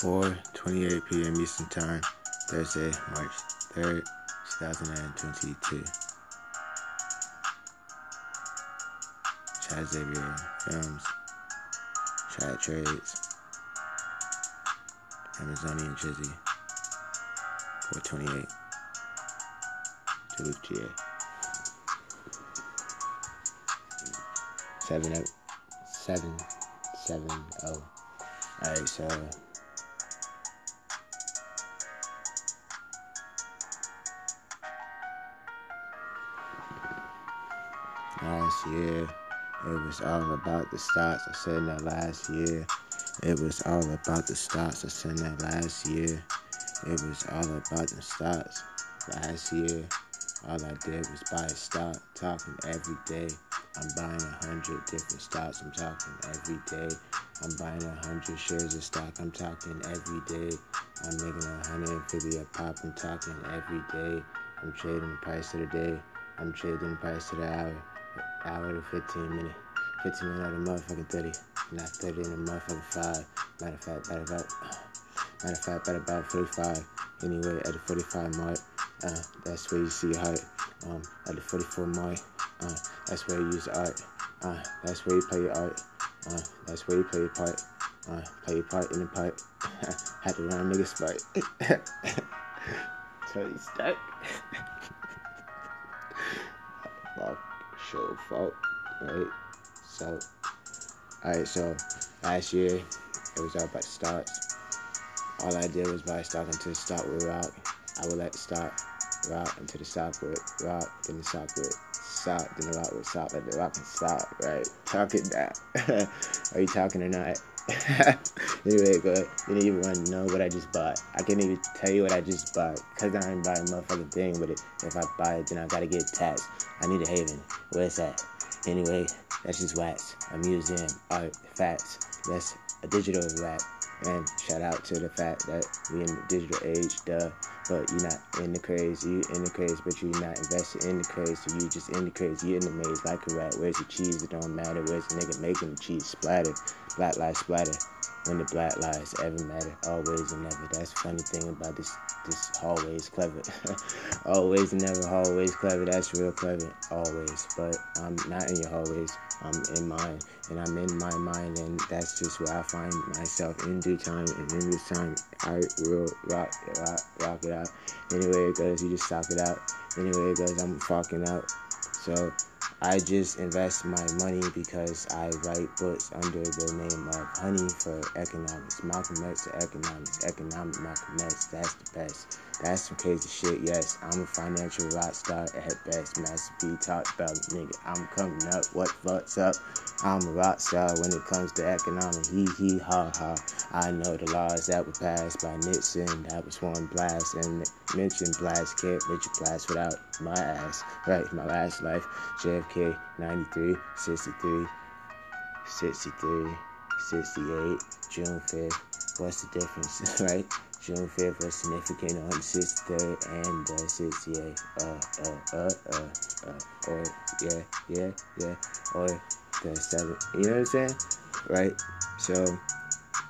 4:28 p.m. Eastern Time, Thursday, March 3rd, 2022. Chad Xavier Films, Chad Trades, Amazonian Chizzy, 428, Duluth, GA. 7 7 7 0. Alright, so. Last year, it was all about the stocks. I said that last year. It was all about the stocks. I said that last year. It was all about the stocks. Last year, all I did was buy stock, talking every day. I'm buying a hundred different stocks. I'm talking every day. I'm buying a hundred shares of stock. I'm talking every day. I'm making a hundred and fifty a pop. I'm talking every day. I'm trading the price of the day. I'm trading the price of the hour. Hour to 15 minutes. 15 minutes out of motherfucking 30. Not 30 in a motherfucking 5. Matter of fact, better about, matter of fact, better about 45. Anyway, at the 45 mark, uh, that's where you see heart. Um, at the 44 mark, uh, that's where you use art. Uh, that's where you play your art. Uh, that's where you play your part. Uh, play your part in the part. Had to run niggas fight. so you stuck. Fault, right? So, alright, so last year it was all about stocks. All I did was buy stock until the stock would rock. I would let the stock rock until the stock would rock, then the stock would stop, then the rock would stop, let the rock and stop, right? Talking that. Are you talking or not? anyway, go ahead. You don't even want to know what I just bought. I can't even tell you what I just bought because I ain't buying a motherfucking thing with it. If I buy it, then I gotta get taxed. I need a haven. Where's that? Anyway, that's just wax. A museum, art, facts. That's a digital rap. And shout out to the fact that we in the digital age, duh. But you're not in the craze, you in the craze, but you're not invested in the craze, so you just in the craze, you in the maze like a rat. Where's the cheese? It don't matter. Where's the nigga making the cheese splatter? Black lives splatter. When the black lives ever matter, always and never. That's the funny thing about this this hallway is clever. always and never, always clever. That's real clever, always. But I'm not in your hallways. I'm in mine, and I'm in my mind, and that's just where I find myself in due time. And in this time, I will rock, rock, rock it out. Anyway it goes, you just talk it out. Anyway it goes, I'm fucking out. So I just invest my money because I write books under the name of Honey for Economics. Malcolm X for Economics. Economic Malcolm X. That's the best. That's some crazy shit, yes. I'm a financial rock star at best. Master B talked about nigga. I'm coming up. What fucks up? I'm a rock star when it comes to economics. Hee hee ha ha. I know the laws that were passed by Nixon. That was one blast. And mentioned blast can't mention blast without my ass. Right, my last life. JFK 93, 63, 63, 68, June 5th. What's the difference, right? June 5th was significant on the 63rd and the 68th. Uh, uh, uh, uh, uh, or, yeah, yeah, yeah, or the 7th. You know what I'm saying? Right? So,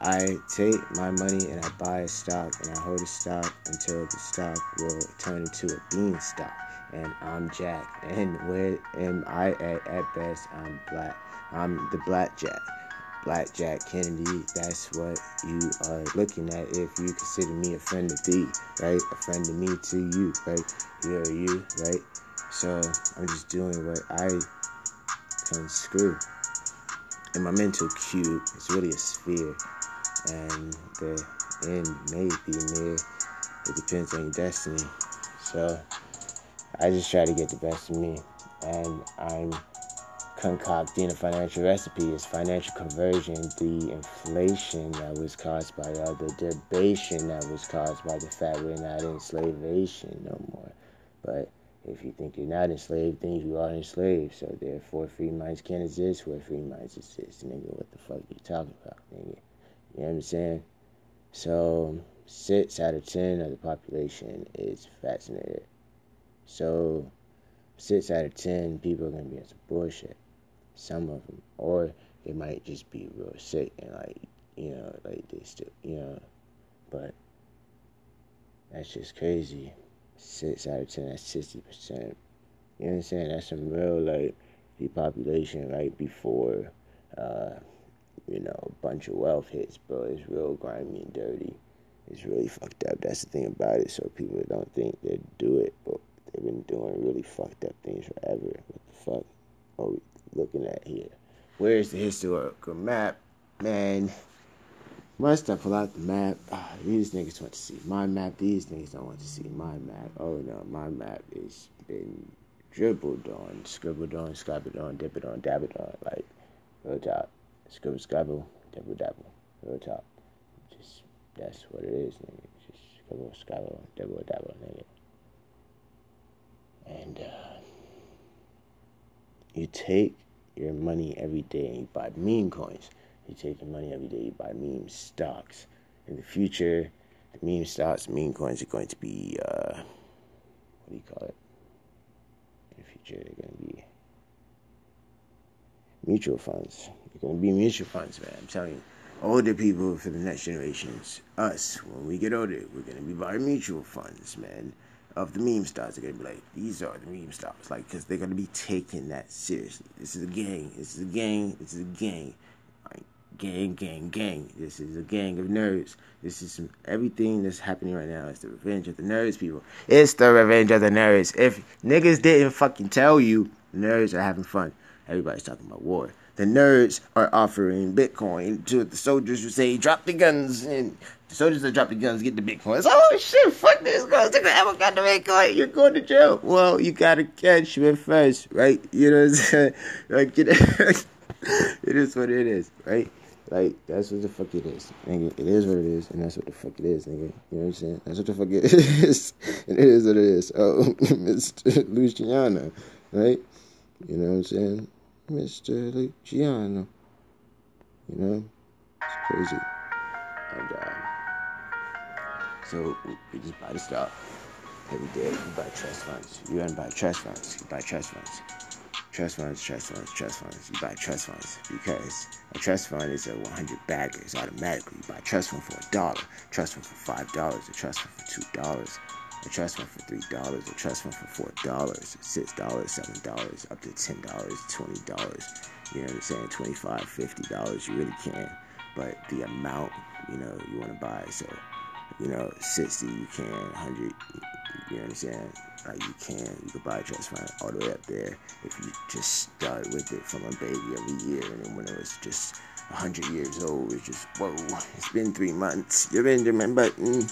I take my money and I buy a stock and I hold a stock until the stock will turn into a bean stock. And I'm Jack. And where am I at? At best, I'm black. I'm the black Jack. Black Jack Kennedy, that's what you are looking at if you consider me a friend of thee, right? A friend of me to you, right? You're you, right? So I'm just doing what I can screw. And my mental cube is really a sphere, and the end may be near. It depends on your destiny. So I just try to get the best of me, and I'm concocting a financial recipe is financial conversion, the inflation that was caused by all the debation that was caused by the fact we're not enslavation no more. But if you think you're not enslaved, then you are enslaved. So therefore, free minds can't exist where free minds exist. Nigga, what the fuck you talking about, nigga? You know what I'm saying? So six out of ten of the population is vaccinated. So six out of ten people are gonna be on some bullshit some of them, or they might just be real sick and like you know like they still you know but that's just crazy. Six out of ten, that's sixty percent. You know what I'm saying? That's some real like depopulation right before uh, you know, a bunch of wealth hits, bro. It's real grimy and dirty. It's really fucked up. That's the thing about it. So people don't think they do it, but they've been doing really fucked up things forever. What the fuck are we looking at here? Where's the historical map, man? Must I pull out the map? Ah, these niggas want to see my map. These niggas don't want to see my map. Oh no, my map is been dribbled on, scribbled on, scribbled on, dipped on, dabbed on, like real top. Scribble, scribble, dabble, dabble, real top. Just that's what it is, nigga. Just scribble, scribble, dabble, dabble, nigga. And uh, you take your money every day and you buy meme coins. You take your money every day, you buy meme stocks. In the future, the meme stocks, meme coins are going to be uh, what do you call it? In the future, they're going to be mutual funds. They're going to be mutual funds, man. I'm telling you. Older people for the next generations, us, when we get older, we're going to be buying mutual funds, man. Of the meme stars. they're to be like, these are the meme stars, Like, because they're to be taking that seriously. This is a gang. This is a gang. This is a gang. Like, gang, gang, gang. This is a gang of nerds. This is some, everything that's happening right now. It's the revenge of the nerds, people. It's the revenge of the nerds. If niggas didn't fucking tell you, nerds are having fun. Everybody's talking about war. The nerds are offering Bitcoin to the soldiers who say drop the guns, and the soldiers that drop the guns get the Bitcoin. It's, oh shit, fuck this guys. They ever got the Bitcoin. You're going to jail. Well, you gotta catch me first, right? You know what I'm saying? Like, it is what it is, right? Like, that's what the fuck it is. Nigga, it is what it is, and that's what the fuck it is, nigga. You know what I'm saying? That's what the fuck it is. and it is what it is. Oh, Mr. Luciano, right? You know what I'm saying? Mr. Luciano. You know? It's crazy. And, uh, so we just buy the stock every day. You buy trust funds. You run buy trust funds. You buy trust funds. Trust funds, trust funds, trust funds. You buy trust funds because a trust fund is a 100 baggers automatically. You buy trust fund for a dollar, trust fund for five dollars, a trust fund for two dollars, a trust fund for three dollars, a trust fund for four dollars, six dollars, seven dollars, up to ten dollars, twenty dollars. You know what I'm saying? Twenty-five, fifty dollars. You really can, but the amount you know you want to buy. So you know, sixty you can, hundred. You know what I'm saying? Like you can, you can buy a trust fund all the way up there if you just start with it from a baby every year, and then when it was just hundred years old, it's just whoa. It's been three months. You're Benjamin Button.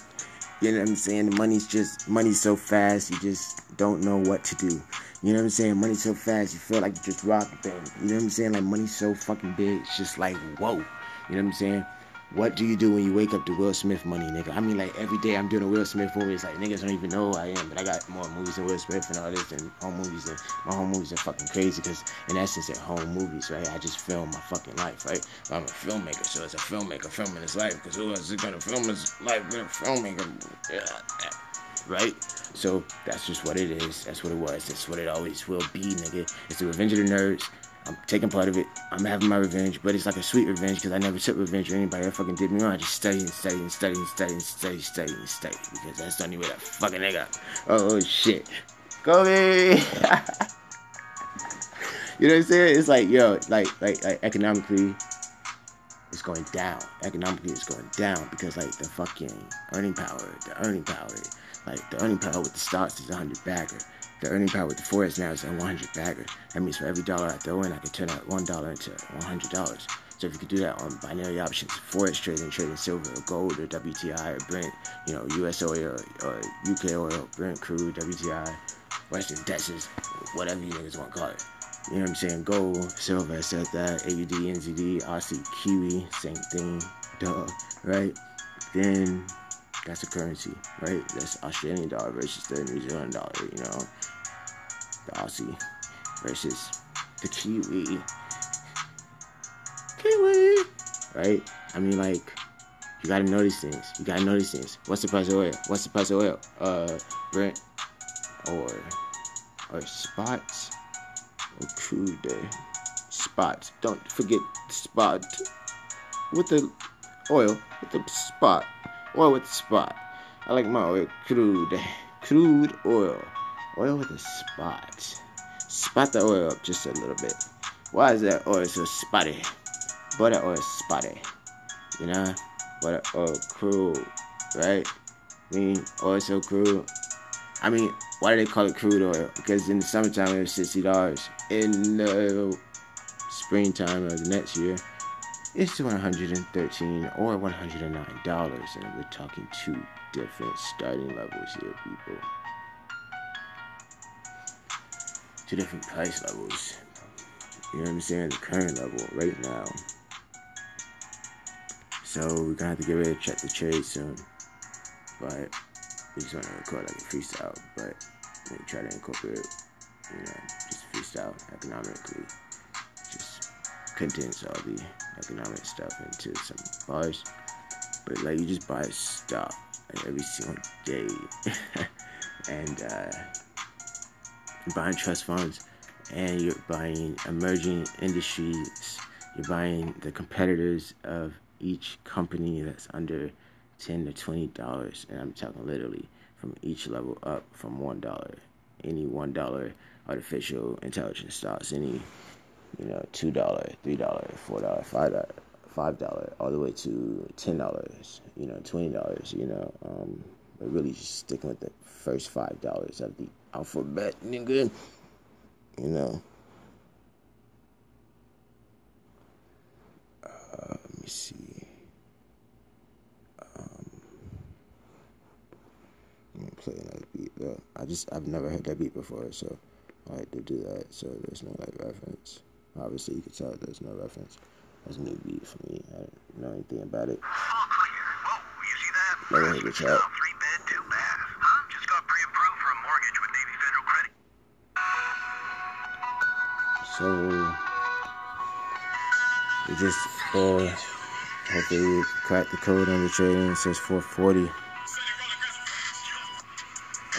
You know what I'm saying? The money's just money's so fast, you just don't know what to do. You know what I'm saying? Money's so fast, you feel like you just robbed the bank. You know what I'm saying? Like money's so fucking big, it's just like whoa. You know what I'm saying? What do you do when you wake up to Will Smith money, nigga? I mean, like every day I'm doing a Will Smith movie. It's like niggas don't even know who I am, but I got more movies than Will Smith and all this, and home movies. And my home movies are fucking crazy because, in essence, they're home movies, right? I just film my fucking life, right? But I'm a filmmaker, so it's a filmmaker filming his life. Because who else is gonna film his life with a filmmaker? Right? So that's just what it is. That's what it was. That's what it always will be, nigga. It's the Revenge of the Nerds. I'm taking part of it. I'm having my revenge, but it's like a sweet revenge because I never took revenge or anybody that fucking did me wrong. I just study and study and study and study and study, study and study because that's the only way that fucking nigga. Oh shit, Kobe. you know what I'm saying? It's like yo, like like like economically, it's going down. Economically, it's going down because like the fucking earning power, the earning power, like the earning power with the stocks is 100 bagger. The earning power with the forex now is at 100 bagger. That means for every dollar I throw in, I can turn out one dollar into 100 dollars. So if you could do that on binary options, forex trading, trading silver or gold or WTI or Brent, you know, U.S. oil or UK oil, Brent crude, WTI, Western Texas, whatever you niggas want to call it. You know what I'm saying? Gold, silver, I said that. AUD, NZD, Aussie, Kiwi, same thing. Duh, right? Then that's a currency, right? That's Australian dollar versus the New Zealand dollar, you know? The Aussie versus the Kiwi. Kiwi! Right? I mean, like, you gotta know these things. You gotta know these things. What's the price of oil? What's the price of oil? Uh, Brent or or spots or crude spots. Don't forget the spot with the oil with the spot Oil with the spot. I like my oil crude. Crude oil. Oil with a spot. Spot the oil up just a little bit. Why is that oil so spotty? Butter oil spotty. You know? Butter oil crude. Right? Mean, oil so crude. I mean, why do they call it crude oil? Because in the summertime it was sixty dollars. In the springtime of the next year, it's one hundred and thirteen or one hundred and nine dollars, and we're talking two different starting levels here, people. Two different price levels. You know what I'm saying? The current level right now. So we're gonna have to get ready to check the trade soon, but we just want to record like a freestyle, but we try to incorporate, you know, just freestyle economically, just condense all the economic stuff into some bars. But like you just buy stuff like, every single day, and uh, buying trust funds, and you're buying emerging industries. You're buying the competitors of each company that's under ten to twenty dollars, and I'm talking literally from each level up from one dollar. Any one dollar artificial intelligence stocks, any you know two dollar, three dollar, four dollar, five dollar, five dollar, all the way to ten dollars, you know, twenty dollars, you know, um, but really just sticking with the first five dollars of the alphabet, nigga. You know. Uh, let me see. Play another beat, though. I just I've never heard that beat before, so I like to do that. So there's no like reference. Obviously, you can tell there's no reference. That's a new beat for me. I don't know anything about it. Never heard the chat. So we just uh, hopefully crack the code on the trading. It says 440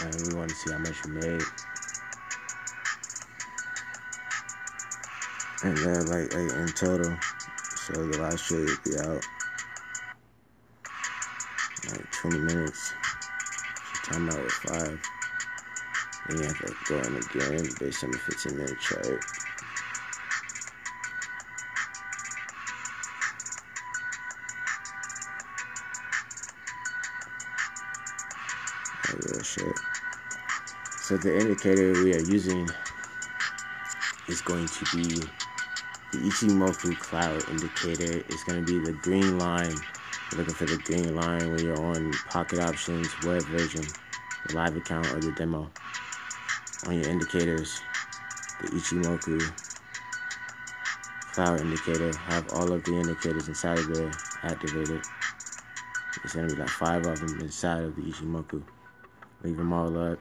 and we want to see how much you made. And then, like, like in total, so the last will be out like 20 minutes. So Time out at 5. Then you have to go in again based on the 15 minute chart. Oh, real shit. So the indicator we are using is going to be the Ichimoku cloud indicator. It's going to be the green line. You're looking for the green line when you're on pocket options, web version, the live account, or the demo. On your indicators, the Ichimoku cloud indicator have all of the indicators inside of there activated. It's going to be like five of them inside of the Ichimoku leave them all up,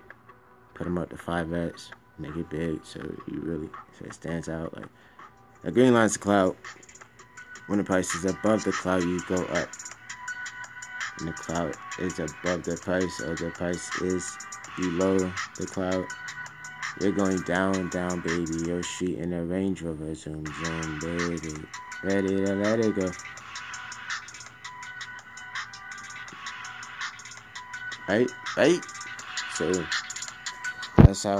put them up to 5x, make it big so you really so it stands out. Like the green line's the cloud. When the price is above the cloud, you go up. And the cloud is above the price, or the price is below the cloud. You're going down, down, baby. Street in a Range Rover, zoom, zoom, baby. Ready to let it go. Right, right. So that's how